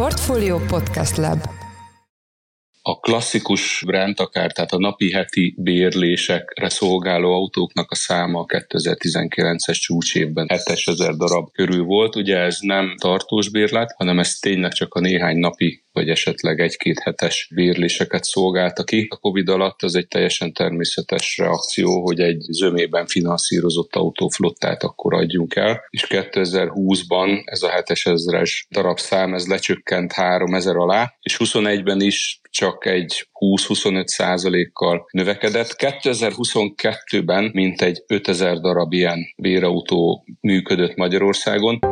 Portfolio Podcast Lab a klasszikus rendtakár, tehát a napi heti bérlésekre szolgáló autóknak a száma a 2019-es csúcsévben 7000 darab körül volt. Ugye ez nem tartós bérlet, hanem ez tényleg csak a néhány napi vagy esetleg egy-két hetes bérléseket szolgálta ki. A Covid alatt az egy teljesen természetes reakció, hogy egy zömében finanszírozott autóflottát akkor adjunk el, és 2020-ban ez a 7000-es darabszám ez lecsökkent 3000 alá, és 21-ben is csak egy 20-25 százalékkal növekedett. 2022-ben mintegy 5000 darab ilyen bérautó működött Magyarországon.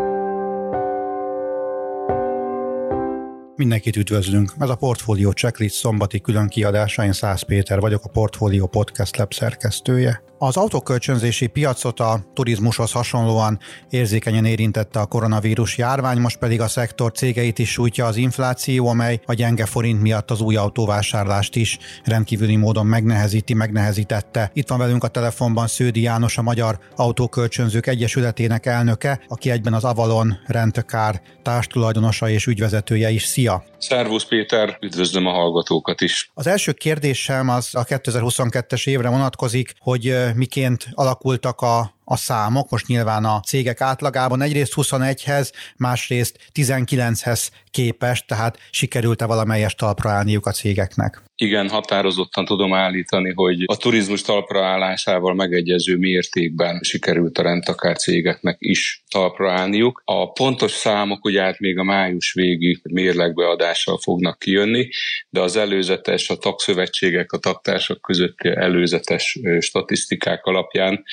Mindenkit üdvözlünk. Ez a Portfolio Checklist szombati külön kiadása. Én Szász Péter vagyok, a Portfolio Podcast Lab szerkesztője. Az autókölcsönzési piacot a turizmushoz hasonlóan érzékenyen érintette a koronavírus járvány, most pedig a szektor cégeit is sújtja az infláció, amely a gyenge forint miatt az új autóvásárlást is rendkívüli módon megnehezíti, megnehezítette. Itt van velünk a telefonban Sződi János, a Magyar Autókölcsönzők Egyesületének elnöke, aki egyben az Avalon Rentekár társtulajdonosa és ügyvezetője is. Szia! Szervusz Péter, üdvözlöm a hallgatókat is. Az első kérdésem az a 2022-es évre vonatkozik, hogy miként alakultak a a számok, most nyilván a cégek átlagában egyrészt 21-hez, másrészt 19-hez képest, tehát sikerült-e valamelyes talpra állniuk a cégeknek? Igen, határozottan tudom állítani, hogy a turizmus talpra állásával megegyező mértékben sikerült a rendtakár cégeknek is talpra állniuk. A pontos számok ugye hát még a május végi mérlegbeadással fognak kijönni, de az előzetes, a tagszövetségek, a tagtársak közötti előzetes statisztikák alapján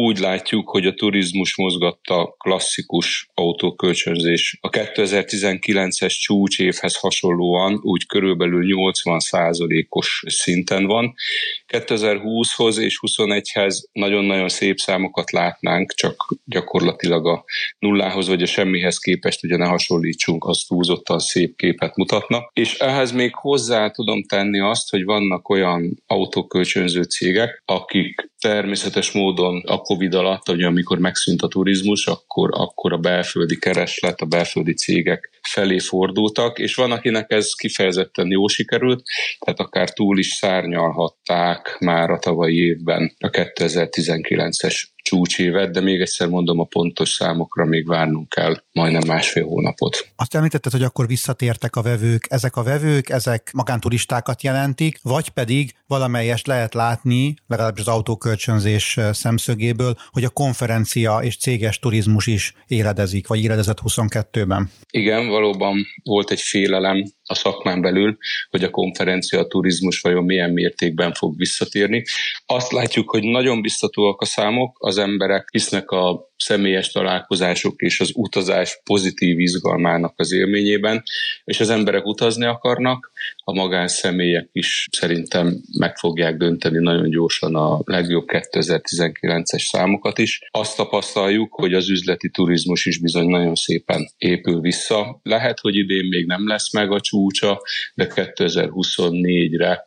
úgy látjuk, hogy a turizmus mozgatta klasszikus autókölcsönzés. A 2019-es csúcsévhez hasonlóan úgy körülbelül 80%-os szinten van. 2020-hoz és 21-hez nagyon-nagyon szép számokat látnánk, csak gyakorlatilag a nullához vagy a semmihez képest ugye ne hasonlítsunk, az túlzottan szép képet mutatna. És ehhez még hozzá tudom tenni azt, hogy vannak olyan autókölcsönző cégek, akik természetes módon a Covid alatt, ugye amikor megszűnt a turizmus, akkor, akkor a belföldi kereslet, a belföldi cégek felé fordultak, és van, akinek ez kifejezetten jó sikerült, tehát akár túl is szárnyalhatták már a tavalyi évben a 2019-es csúcsévet, de még egyszer mondom, a pontos számokra még várnunk kell majdnem másfél hónapot. Azt említetted, hogy akkor visszatértek a vevők. Ezek a vevők, ezek magánturistákat jelentik, vagy pedig valamelyest lehet látni, legalábbis az autókölcsönzés szemszögéből, hogy a konferencia és céges turizmus is éledezik, vagy éledezett 22-ben. Igen, valóban volt egy félelem a szakmán belül, hogy a konferencia, a turizmus vajon milyen mértékben fog visszatérni. Azt látjuk, hogy nagyon biztatóak a számok, az emberek hisznek a személyes találkozások és az utazás pozitív izgalmának az élményében, és az emberek utazni akarnak, a magánszemélyek is szerintem meg fogják dönteni nagyon gyorsan a legjobb 2019-es számokat is. Azt tapasztaljuk, hogy az üzleti turizmus is bizony nagyon szépen épül vissza. Lehet, hogy idén még nem lesz meg a csúcsa, de 2024-re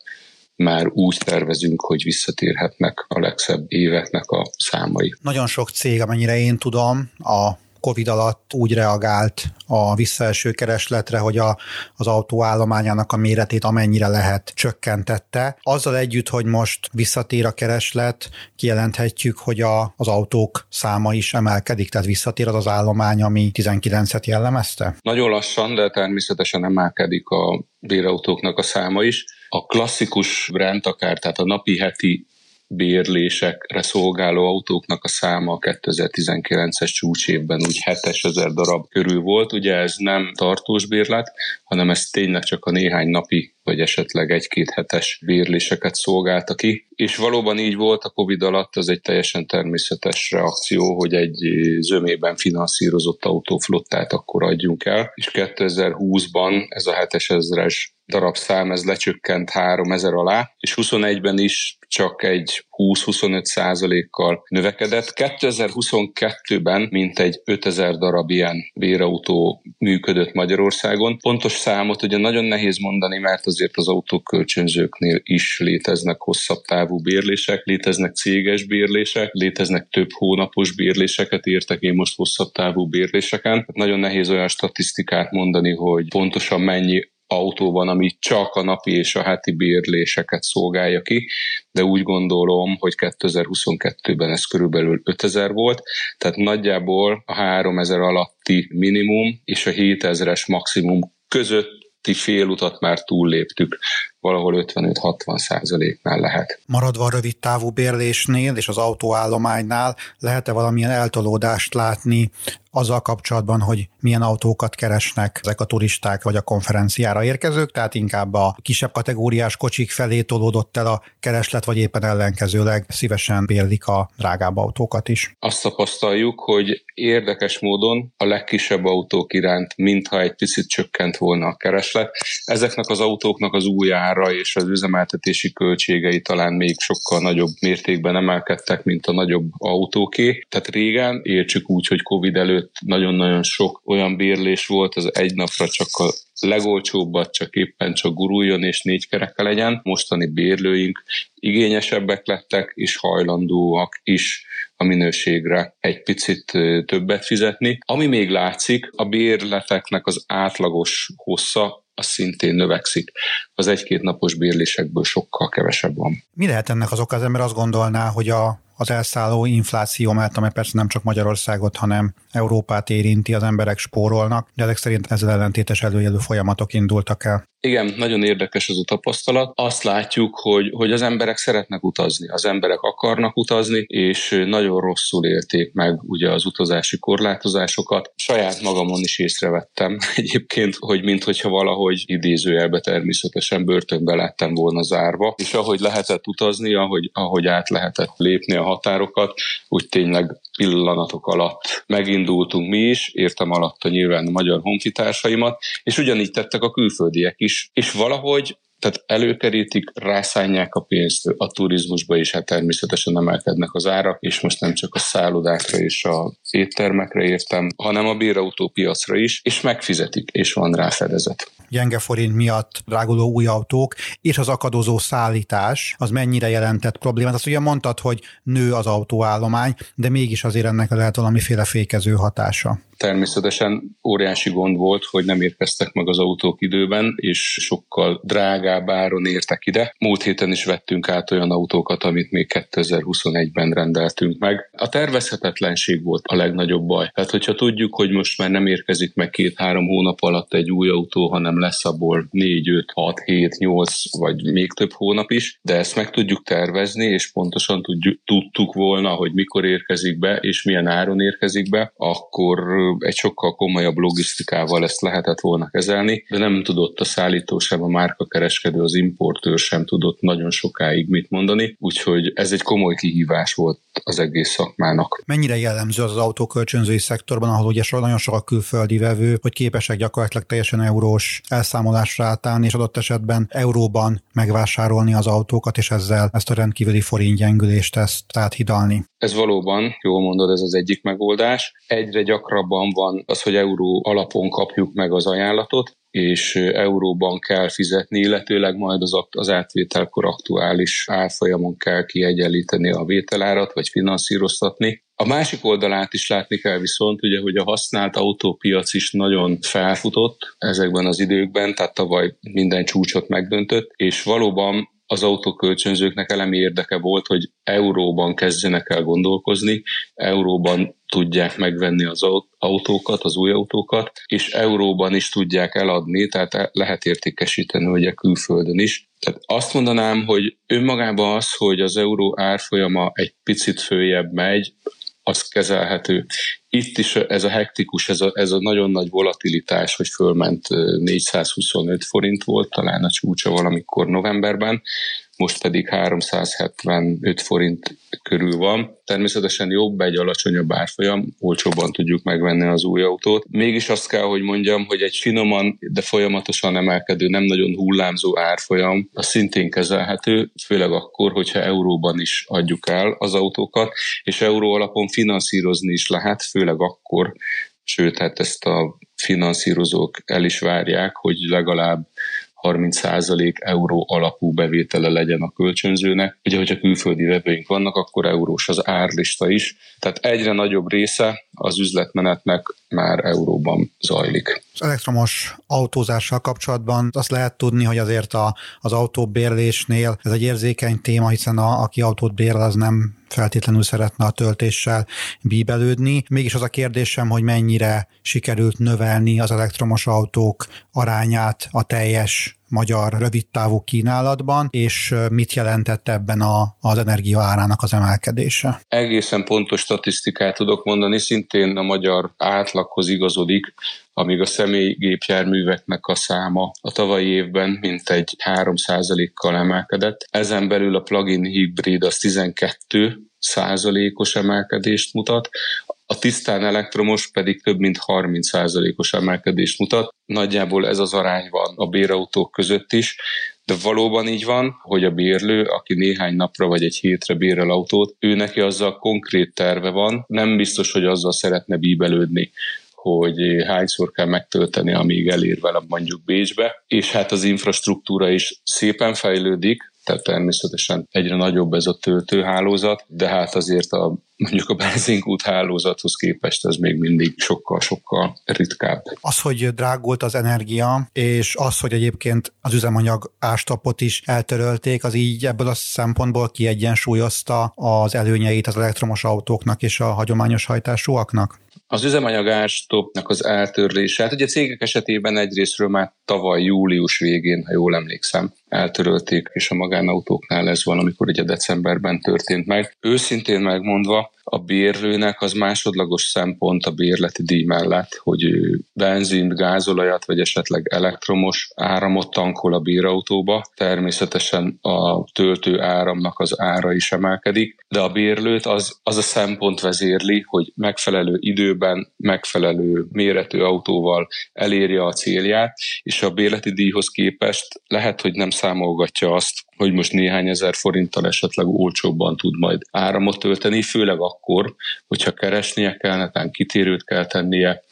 már úgy tervezünk, hogy visszatérhetnek a legszebb éveknek a számai. Nagyon sok cég, amennyire én tudom, a Covid alatt úgy reagált a visszaeső keresletre, hogy a, az autóállományának a méretét amennyire lehet csökkentette. Azzal együtt, hogy most visszatér a kereslet, kijelenthetjük, hogy a, az autók száma is emelkedik, tehát visszatér az az állomány, ami 19-et jellemezte? Nagyon lassan, de természetesen emelkedik a bérautóknak a száma is. A klasszikus rendtakár, tehát a napi heti bérlésekre szolgáló autóknak a száma a 2019-es csúcsévben úgy 7000 darab körül volt. Ugye ez nem tartós bérlet, hanem ez tényleg csak a néhány napi vagy esetleg egy-két hetes bérléseket szolgálta ki. És valóban így volt a Covid alatt, az egy teljesen természetes reakció, hogy egy zömében finanszírozott autóflottát akkor adjunk el. És 2020-ban ez a 7000-es darabszám, ez lecsökkent 3000 alá, és 21-ben is csak egy 20-25 százalékkal növekedett. 2022-ben mintegy 5000 darab ilyen bérautó működött Magyarországon. Pontos számot ugye nagyon nehéz mondani, mert azért az autókölcsönzőknél is léteznek hosszabb távú bérlések, léteznek céges bérlések, léteznek több hónapos bérléseket értek én most hosszabb távú bérléseken. Nagyon nehéz olyan statisztikát mondani, hogy pontosan mennyi autó van, ami csak a napi és a heti bérléseket szolgálja ki, de úgy gondolom, hogy 2022-ben ez körülbelül 5000 volt, tehát nagyjából a 3000 alatti minimum és a 7000-es maximum közötti félutat már túlléptük valahol 55-60 százaléknál lehet. Maradva a rövid távú bérlésnél és az autóállománynál lehet-e valamilyen eltolódást látni azzal kapcsolatban, hogy milyen autókat keresnek ezek a turisták vagy a konferenciára érkezők, tehát inkább a kisebb kategóriás kocsik felé tolódott el a kereslet, vagy éppen ellenkezőleg szívesen bérlik a drágább autókat is. Azt tapasztaljuk, hogy érdekes módon a legkisebb autók iránt, mintha egy picit csökkent volna a kereslet. Ezeknek az autóknak az új ára és az üzemeltetési költségei talán még sokkal nagyobb mértékben emelkedtek, mint a nagyobb autóké. Tehát régen, értsük úgy, hogy Covid előtt nagyon-nagyon sok olyan bérlés volt, az egy napra csak a legolcsóbbat csak éppen csak guruljon és négy kereke legyen. Mostani bérlőink igényesebbek lettek, és hajlandóak is a minőségre egy picit többet fizetni. Ami még látszik, a bérleteknek az átlagos hossza az szintén növekszik. Az egy-két napos bérlésekből sokkal kevesebb van. Mi lehet ennek az oka? Az ember azt gondolná, hogy a az elszálló infláció, mert amely persze nem csak Magyarországot, hanem Európát érinti, az emberek spórolnak, de ezek szerint ezzel ellentétes előjelő folyamatok indultak el. Igen, nagyon érdekes az a tapasztalat. Azt látjuk, hogy, hogy az emberek szeretnek utazni, az emberek akarnak utazni, és nagyon rosszul élték meg ugye az utazási korlátozásokat. Saját magamon is észrevettem egyébként, hogy minthogyha valahogy idézőjelbe természetesen börtönbe lettem volna zárva, és ahogy lehetett utazni, ahogy, ahogy át lehetett lépni a határokat, úgy tényleg pillanatok alatt megindultunk mi is, értem alatt a nyilván a magyar honfitársaimat, és ugyanígy tettek a külföldiek is, és valahogy tehát előkerítik, rászánják a pénzt a turizmusba is, hát természetesen emelkednek az árak, és most nem csak a szállodákra és a éttermekre értem, hanem a bérautópiacra is, és megfizetik, és van rá fedezet gyenge forint miatt dráguló új autók, és az akadozó szállítás, az mennyire jelentett problémát. Azt ugye mondtad, hogy nő az autóállomány, de mégis azért ennek lehet valamiféle fékező hatása. Természetesen óriási gond volt, hogy nem érkeztek meg az autók időben, és sokkal drágább áron értek ide. Múlt héten is vettünk át olyan autókat, amit még 2021-ben rendeltünk meg. A tervezhetetlenség volt a legnagyobb baj. Tehát, hogyha tudjuk, hogy most már nem érkezik meg két-három hónap alatt egy új autó, hanem lesz abból 4, 5, 6, 7, 8 vagy még több hónap is, de ezt meg tudjuk tervezni, és pontosan tudjuk, tudtuk volna, hogy mikor érkezik be, és milyen áron érkezik be, akkor egy sokkal komolyabb logisztikával ezt lehetett volna kezelni, de nem tudott a szállító sem, a márkakereskedő, az importőr sem tudott nagyon sokáig mit mondani, úgyhogy ez egy komoly kihívás volt az egész szakmának. Mennyire jellemző az, az autókölcsönzői szektorban, ahol ugye nagyon sok a külföldi vevő, hogy képesek gyakorlatilag teljesen eurós elszámolásra átállni, és adott esetben euróban megvásárolni az autókat, és ezzel ezt a rendkívüli forintgyengülést ezt áthidalni. Ez valóban, jól mondod, ez az egyik megoldás. Egyre gyakrabban van az, hogy euró alapon kapjuk meg az ajánlatot, és euróban kell fizetni, illetőleg majd az, az átvételkor aktuális árfolyamon kell kiegyenlíteni a vételárat, vagy finanszíroztatni. A másik oldalát is látni kell viszont, ugye, hogy a használt autópiac is nagyon felfutott ezekben az időkben, tehát tavaly minden csúcsot megdöntött, és valóban az autókölcsönzőknek elemi érdeke volt, hogy euróban kezdjenek el gondolkozni, euróban tudják megvenni az autókat, az új autókat, és euróban is tudják eladni, tehát lehet értékesíteni ugye külföldön is. Tehát azt mondanám, hogy önmagában az, hogy az euró árfolyama egy picit följebb megy, az kezelhető. Itt is ez a hektikus, ez a, ez a nagyon nagy volatilitás, hogy fölment 425 forint volt, talán a csúcsa valamikor novemberben, most pedig 375 forint körül van. Természetesen jobb egy alacsonyabb árfolyam, olcsóbban tudjuk megvenni az új autót. Mégis azt kell, hogy mondjam, hogy egy finoman, de folyamatosan emelkedő, nem nagyon hullámzó árfolyam, az szintén kezelhető, főleg akkor, hogyha euróban is adjuk el az autókat, és euró alapon finanszírozni is lehet, főleg akkor, sőt, hát ezt a finanszírozók el is várják, hogy legalább 30% euró alapú bevétele legyen a kölcsönzőnek. Ugye, hogyha külföldi vevőink vannak, akkor eurós az árlista is. Tehát egyre nagyobb része az üzletmenetnek már euróban zajlik. Az elektromos autózással kapcsolatban azt lehet tudni, hogy azért a, az autóbérlésnél ez egy érzékeny téma, hiszen a, aki autót bérel, az nem feltétlenül szeretne a töltéssel bíbelődni. Mégis az a kérdésem, hogy mennyire sikerült növelni az elektromos autók arányát a teljes magyar rövidtávú kínálatban, és mit jelentett ebben a, az energia árának az emelkedése? Egészen pontos statisztikát tudok mondani, szintén a magyar átlaghoz igazodik, amíg a személygépjárműveknek a száma a tavalyi évben mintegy 3%-kal emelkedett. Ezen belül a plug-in hibrid az 12 százalékos emelkedést mutat, a tisztán elektromos pedig több mint 30%-os emelkedést mutat. Nagyjából ez az arány van a bérautók között is, de valóban így van, hogy a bérlő, aki néhány napra vagy egy hétre bérel autót, ő neki azzal konkrét terve van, nem biztos, hogy azzal szeretne bíbelődni hogy hányszor kell megtölteni, amíg elér vele mondjuk Bécsbe, és hát az infrastruktúra is szépen fejlődik, tehát természetesen egyre nagyobb ez a töltőhálózat, de hát azért a mondjuk a benzinkút hálózathoz képest ez még mindig sokkal-sokkal ritkább. Az, hogy drágult az energia, és az, hogy egyébként az üzemanyag ástapot is eltörölték, az így ebből a szempontból kiegyensúlyozta az előnyeit az elektromos autóknak és a hagyományos hajtásúaknak? Az üzemanyag árstopnak az eltörlése, hát ugye cégek esetében egyrésztről már tavaly július végén, ha jól emlékszem, eltörölték, és a magánautóknál ez van, amikor ugye decemberben történt meg. Őszintén megmondva, a bérlőnek az másodlagos szempont a bérleti díj mellett, hogy ő benzint, gázolajat, vagy esetleg elektromos áramot tankol a bérautóba. Természetesen a töltő áramnak az ára is emelkedik, de a bérlőt az, az a szempont vezérli, hogy megfelelő időben, megfelelő méretű autóval elérje a célját, és a bérleti díjhoz képest lehet, hogy nem számolgatja azt, hogy most néhány ezer forinttal esetleg olcsóbban tud majd áramot tölteni, főleg akkor, hogyha keresnie kell, netán kitérőt kell tennie,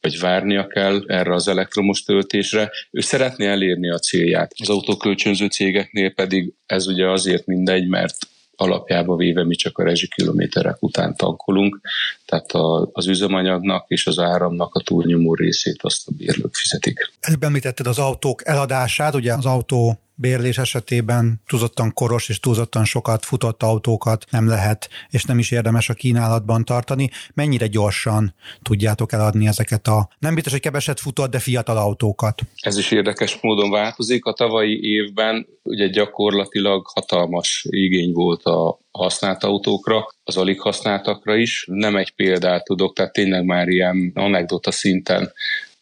vagy várnia kell erre az elektromos töltésre. Ő szeretné elérni a célját. Az autókölcsönző cégeknél pedig ez ugye azért mindegy, mert alapjába véve mi csak a rezsikilométerek után tankolunk, tehát a, az üzemanyagnak és az áramnak a túlnyomó részét azt a bérlők fizetik. Előbb említetted az autók eladását, ugye az autó bérlés esetében túlzottan koros és túlzottan sokat futott autókat nem lehet, és nem is érdemes a kínálatban tartani. Mennyire gyorsan tudjátok eladni ezeket a nem biztos, hogy keveset futott, de fiatal autókat? Ez is érdekes módon változik. A tavalyi évben ugye gyakorlatilag hatalmas igény volt a használt autókra, az alig használtakra is. Nem egy példát tudok, tehát tényleg már ilyen anekdota szinten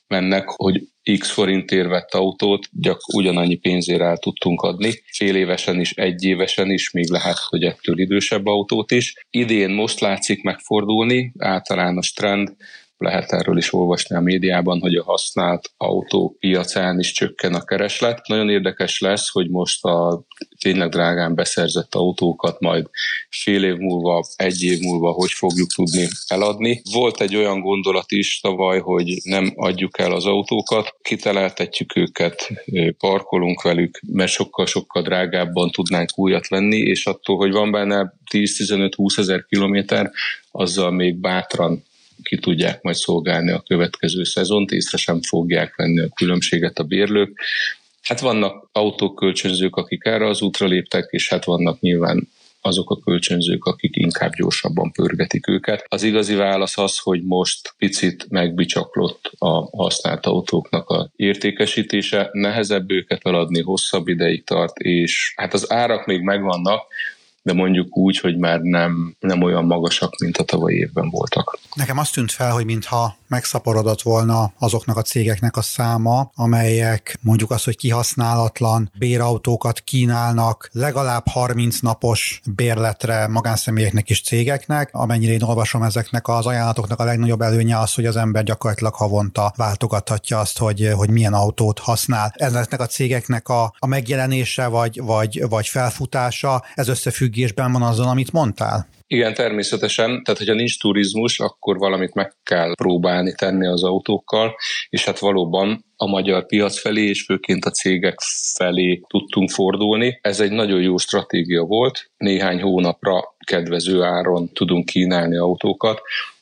mennek, hogy x forintért vett autót, gyak ugyanannyi pénzért el tudtunk adni. Fél évesen is, egy évesen is, még lehet, hogy ettől idősebb autót is. Idén most látszik megfordulni, általános trend, lehet erről is olvasni a médiában, hogy a használt autó piacán is csökken a kereslet. Nagyon érdekes lesz, hogy most a tényleg drágán beszerzett autókat majd fél év múlva, egy év múlva hogy fogjuk tudni eladni. Volt egy olyan gondolat is tavaly, hogy nem adjuk el az autókat, kiteleltetjük őket, parkolunk velük, mert sokkal-sokkal drágábban tudnánk újat venni, és attól, hogy van benne 10-15-20 ezer kilométer, azzal még bátran ki tudják majd szolgálni a következő szezont, észre sem fogják venni a különbséget a bérlők. Hát vannak autókölcsönzők, akik erre az útra léptek, és hát vannak nyilván azok a kölcsönzők, akik inkább gyorsabban pörgetik őket. Az igazi válasz az, hogy most picit megbicsaklott a használt autóknak a értékesítése, nehezebb őket eladni, hosszabb ideig tart, és hát az árak még megvannak, de mondjuk úgy, hogy már nem, nem olyan magasak, mint a tavalyi évben voltak. Nekem azt tűnt fel, hogy mintha megszaporodott volna azoknak a cégeknek a száma, amelyek mondjuk azt, hogy kihasználatlan bérautókat kínálnak legalább 30 napos bérletre magánszemélyeknek és cégeknek. Amennyire én olvasom ezeknek az ajánlatoknak a legnagyobb előnye az, hogy az ember gyakorlatilag havonta váltogathatja azt, hogy, hogy milyen autót használ. Ezeknek a cégeknek a, a megjelenése vagy, vagy, vagy felfutása, ez összefüggésben van azzal, amit mondtál? Igen, természetesen. Tehát, hogyha nincs turizmus, akkor valamit meg kell próbálni tenni az autókkal, és hát valóban a magyar piac felé, és főként a cégek felé tudtunk fordulni. Ez egy nagyon jó stratégia volt. Néhány hónapra kedvező áron tudunk kínálni autókat.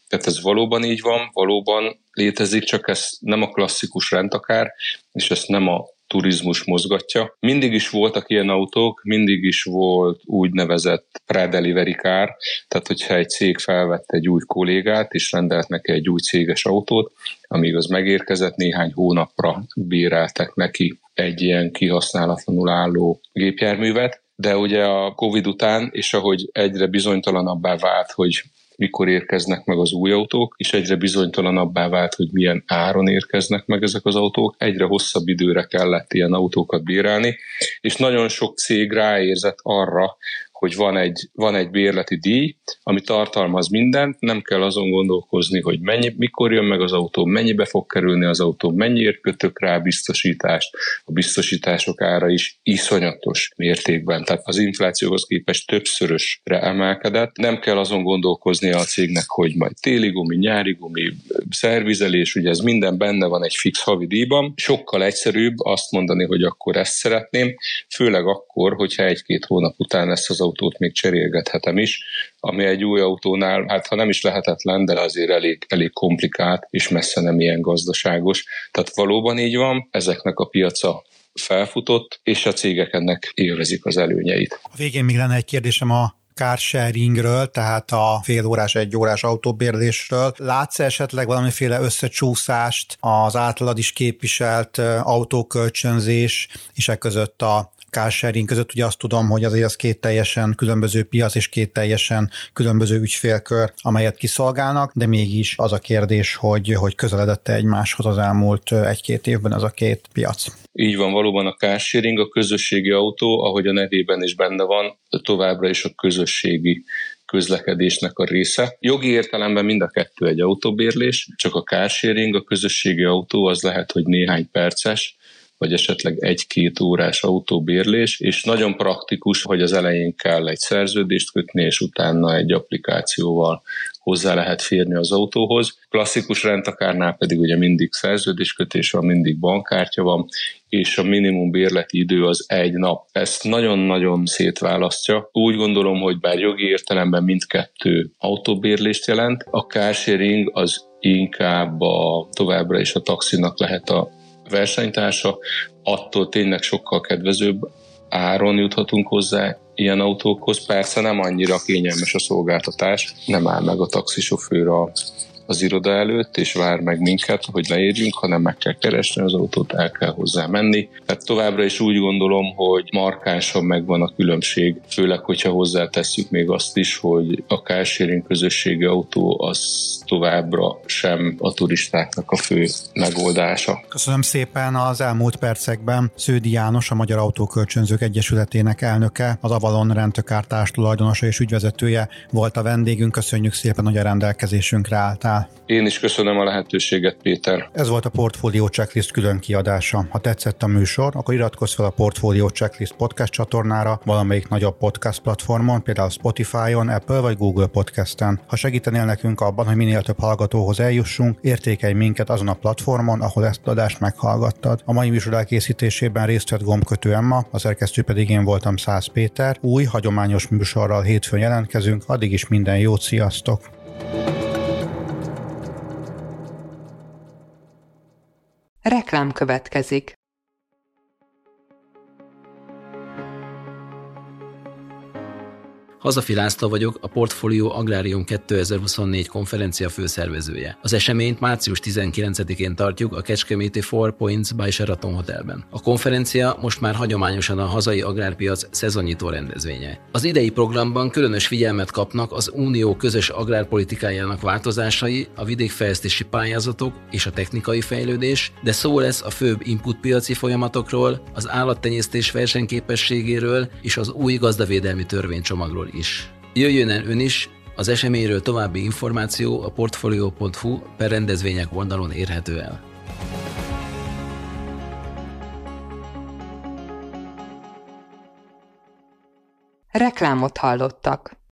Tehát ez valóban így van, valóban létezik, csak ez nem a klasszikus rendakár, és ezt nem a turizmus mozgatja. Mindig is voltak ilyen autók, mindig is volt úgynevezett pre-delivery car, tehát hogyha egy cég felvett egy új kollégát, és rendelt neki egy új céges autót, amíg az megérkezett, néhány hónapra béreltek neki egy ilyen kihasználatlanul álló gépjárművet, de ugye a Covid után, és ahogy egyre bizonytalanabbá vált, hogy mikor érkeznek meg az új autók, és egyre bizonytalanabbá vált, hogy milyen áron érkeznek meg ezek az autók. Egyre hosszabb időre kellett ilyen autókat bírálni, és nagyon sok cég ráérzett arra, hogy van egy, van egy bérleti díj, ami tartalmaz mindent, nem kell azon gondolkozni, hogy mennyi, mikor jön meg az autó, mennyibe fog kerülni az autó, mennyiért kötök rá biztosítást, a biztosítások ára is iszonyatos mértékben, tehát az inflációhoz képest többszörösre emelkedett. Nem kell azon gondolkozni a cégnek, hogy majd téli gumi, nyári gumi, szervizelés, ugye ez minden benne van egy fix havi díjban. Sokkal egyszerűbb azt mondani, hogy akkor ezt szeretném, főleg akkor, hogyha egy-két hónap után ezt az autót még cserélgethetem is, ami egy új autónál, hát ha nem is lehetetlen, de azért elég, elég komplikált, és messze nem ilyen gazdaságos. Tehát valóban így van, ezeknek a piaca felfutott, és a cégek ennek élvezik az előnyeit. A végén még lenne egy kérdésem a carsharingről, tehát a fél órás, egy órás autóbérlésről. Látsz esetleg valamiféle összecsúszást az általad is képviselt autókölcsönzés és e között a carsharing között ugye azt tudom, hogy azért az két teljesen különböző piac és két teljesen különböző ügyfélkör, amelyet kiszolgálnak, de mégis az a kérdés, hogy, hogy közeledette egymáshoz az elmúlt egy-két évben ez a két piac. Így van, valóban a carsharing, a közösségi autó, ahogy a nevében is benne van, továbbra is a közösségi közlekedésnek a része. Jogi értelemben mind a kettő egy autóbérlés, csak a carsharing, a közösségi autó az lehet, hogy néhány perces, vagy esetleg egy-két órás autóbérlés, és nagyon praktikus, hogy az elején kell egy szerződést kötni, és utána egy applikációval hozzá lehet férni az autóhoz. Klasszikus rendtakárnál pedig ugye mindig szerződéskötés van, mindig bankkártya van, és a minimum bérleti idő az egy nap. Ezt nagyon-nagyon szétválasztja. Úgy gondolom, hogy bár jogi értelemben mindkettő autóbérlést jelent, a carsharing az inkább a, továbbra is a taxinak lehet a versenytársa, attól tényleg sokkal kedvezőbb áron juthatunk hozzá ilyen autókhoz. Persze nem annyira kényelmes a szolgáltatás, nem áll meg a taxisofőr a az iroda előtt, és vár meg minket, hogy leérjünk, hanem meg kell keresni az autót, el kell hozzá menni. Tehát továbbra is úgy gondolom, hogy markánsan megvan a különbség, főleg, hogyha hozzátesszük még azt is, hogy a carsharing közösségi autó az továbbra sem a turistáknak a fő megoldása. Köszönöm szépen az elmúlt percekben. Sződi János, a Magyar Autókölcsönzők Egyesületének elnöke, az Avalon rendtökártás tulajdonosa és ügyvezetője volt a vendégünk. Köszönjük szépen, hogy a rendelkezésünkre álltál voltál. Én is köszönöm a lehetőséget, Péter. Ez volt a Portfolio Checklist külön kiadása. Ha tetszett a műsor, akkor iratkozz fel a Portfolio Checklist podcast csatornára valamelyik nagyobb podcast platformon, például Spotify-on, Apple vagy Google Podcast-en. Ha segítenél nekünk abban, hogy minél több hallgatóhoz eljussunk, értékelj minket azon a platformon, ahol ezt adást meghallgattad. A mai műsor elkészítésében részt vett gombkötő Emma, a szerkesztő pedig én voltam Száz Péter. Új, hagyományos műsorral hétfőn jelentkezünk, addig is minden jót, sziasztok! Reklám következik. Hazafi László vagyok, a Portfolio Agrárium 2024 konferencia főszervezője. Az eseményt március 19-én tartjuk a Kecskeméti Four Points by Sheraton Hotelben. A konferencia most már hagyományosan a hazai agrárpiac szezonnyitó rendezvénye. Az idei programban különös figyelmet kapnak az Unió közös agrárpolitikájának változásai, a vidékfejlesztési pályázatok és a technikai fejlődés, de szó lesz a főbb inputpiaci folyamatokról, az állattenyésztés versenyképességéről és az új gazdavédelmi törvénycsomagról is. Jöjjön el ön is, az eseményről további információ a portfolio.hu per rendezvények oldalon érhető el. Reklámot hallottak.